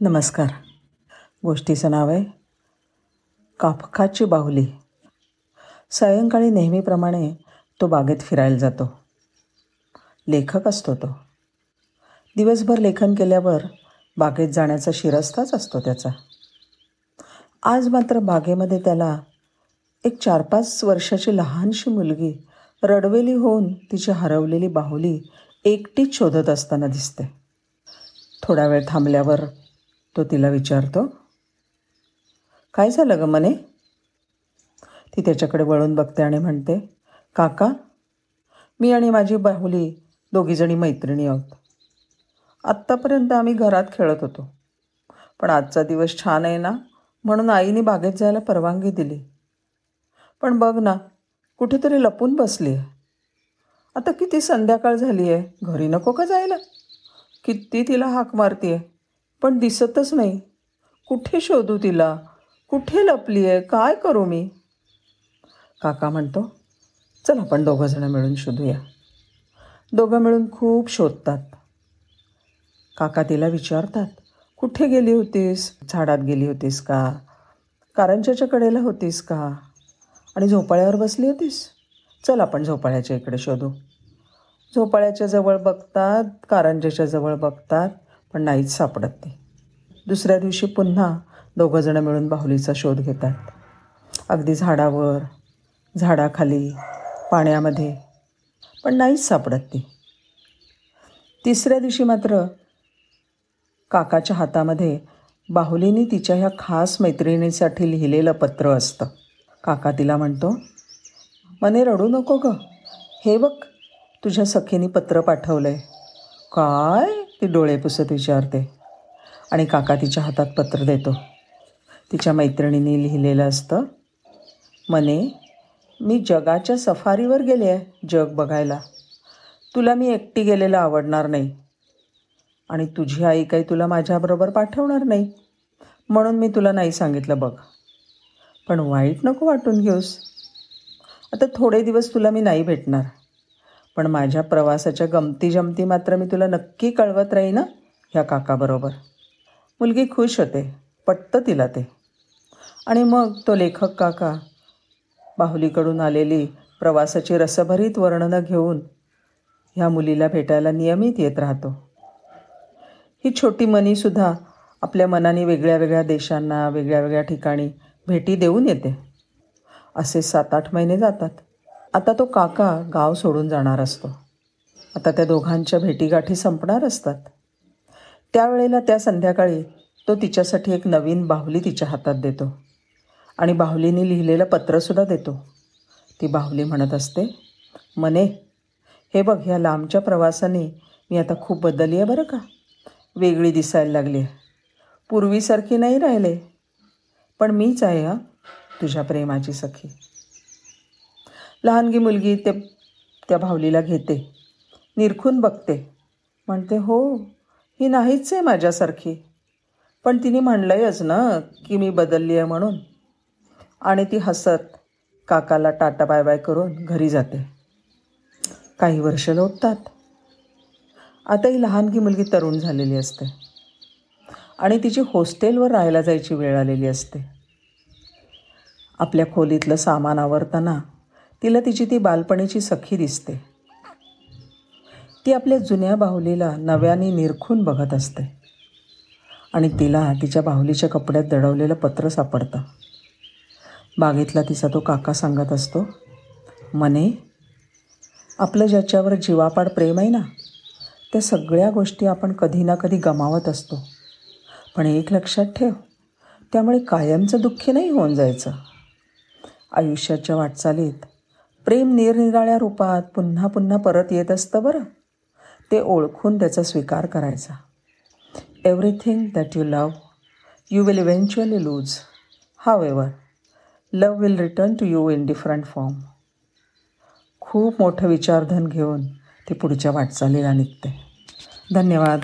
नमस्कार. गोष्टीचं नाव आहे कापखाची बाहुली. सायंकाळी नेहमीप्रमाणे तो बागेत फिरायला जातो. लेखक असतो तो. दिवसभर लेखन केल्यावर बागेत जाण्याचा शिरस्ताच असतो त्याचा. आज मात्र बागेमध्ये त्याला एक चार पाच वर्षाची लहानशी मुलगी रडवेली होऊन तिची हरवलेली बाहुली एकटीच शोधत असताना दिसते. थोडा वेळ थांबल्यावर तो तिला विचारतो काय झालं ग मने? ती त्याच्याकडे वळून बघते आणि म्हणते काका मी आणि माझी बाहुली दोघीजणी मैत्रिणी आहोत. आत्तापर्यंत आम्ही घरात खेळत होतो. पण आजचा दिवस छान आहे ना म्हणून आईने बागेत जायला परवानगी दिली. पण बघ ना कुठेतरी लपून बसली आहे. आता किती संध्याकाळ झाली आहे घरी नको का जायला? किती तिला हाक मारते पण दिसतच नाही. कुठे शोधू तिला? कुठे लपली आहे काय करू मी? काका म्हणतो चल आपण दोघंजणं मिळून शोधूया. दोघं मिळून खूप शोधतात. काका तिला विचारतात कुठे गेली होतीस? झाडात गेली होतीस का? कारंजाच्या कडेला होतीस का? आणि झोपाळ्यावर बसली होतीस? चल आपण झोपाळ्याच्या इकडे शोधू. झोपाळ्याच्या जवळ बघतात कारंजाच्या जवळ बघतात. पण नाहीच सापडत नाही दुसऱ्या दिवशी पुन्हा दोघंजणं मिळून बाहुलीचा शोध घेतात. अगदी झाडावर झाडाखाली पाण्यामध्ये पण नाहीच सापडत ती. तिसऱ्या दिवशी मात्र काकाच्या हातामध्ये बाहुलीने तिच्या ह्या खास मैत्रिणीसाठी लिहिलेलं पत्र असतं. काका तिला म्हणतो मने रडू नको ग. हे बघ तुझ्या सखीने पत्र पाठवलं आहे काय? ती डोळे पुसत विचारते आणि काका तिच्या हातात पत्र देतो. तिच्या मैत्रिणीने लिहिलेलं असतं मने मी जगाच्या सफारीवर गेले आहे जग बघायला. तुला मी एकटी गेलेलं आवडणार नाही आणि तुझी आई काही तुला माझ्याबरोबर पाठवणार नाही म्हणून मी तुला नाही सांगितलं बघ. पण वाईट नको वाटून घेऊस. आता थोडे दिवस तुला मी नाही भेटणार. पण माझ्या प्रवासाच्या गमती जमती मात्र मी तुला नक्की कळवत राहीन ह्या काकाबरोबर. मुलगी खुश होते पटतं तिला ते. आणि मग तो लेखक काका बाहुलीकडून आलेली प्रवासाची रसभरीत वर्णनं घेऊन ह्या मुलीला भेटायला नियमित येत राहतो. ही छोटी मनीसुद्धा आपल्या मनाने वेगळ्या वेगळ्या देशांना वेगळ्या वेगळ्या ठिकाणी भेटी देऊन येते. असे सात आठ महिने जातात. आता तो काका गाव सोडून जाणार असतो. आता त्या दोघांच्या भेटीगाठी संपणार असतात. त्यावेळेला त्या संध्याकाळी तो तिच्यासाठी एक नवीन बाहुली तिच्या हातात देतो. आणि बाहुलीने लिहिलेलं पत्रसुद्धा देतो. ती बाहुली म्हणत असते मने हे बघ ह्या लांबच्या प्रवासाने मी आता खूप बदलली आहे बरं का? वेगळी दिसायला लागली आहे पूर्वीसारखी नाही राहिले. पण मीच आहे हा तुझ्या प्रेमाची सखी. लहानगी मुलगी ते त्या भावलीला घेते. निरखून बघते. म्हणते हो ही नाहीच आहे माझ्यासारखी. पण तिने म्हणलंयच ना की मी बदलली आहे म्हणून. आणि ती हसत काकाला टाटा बाय बाय करून घरी जाते. काही वर्ष लोटतात. आता ही लहानगी मुलगी तरुण झालेली असते. आणि तिची हॉस्टेलवर राहायला जायची वेळ आलेली असते. आपल्या खोलीतलं सामान आवरताना तिला तिची ती बालपणीची सखी दिसते. ती आपल्या जुन्या बाहुलीला नव्याने निरखून बघत असते. आणि तिला तिच्या बाहुलीच्या कपड्यात दडवलेलं पत्र सापडतं. बागेतला तिचा तो काका सांगत असतो मने आपलं ज्याच्यावर जीवापाड प्रेम आहे ना त्या सगळ्या गोष्टी आपण कधी ना कधी गमावत असतो. पण एक लक्षात ठेव त्यामुळे कायमचं दुःखी नाही होऊन जायचं. आयुष्याच्या वाटचालीत प्रेम निरनिराळ्या रूपात पुन्हा पुन्हा परत येत असतं बरं. ते ओळखून त्याचा स्वीकार करायचा. Everything that you love you will eventually lose however love will return to you in different form खूप मोठं विचारधन घेऊन ते पुढच्या वाटचालीला निघते. धन्यवाद.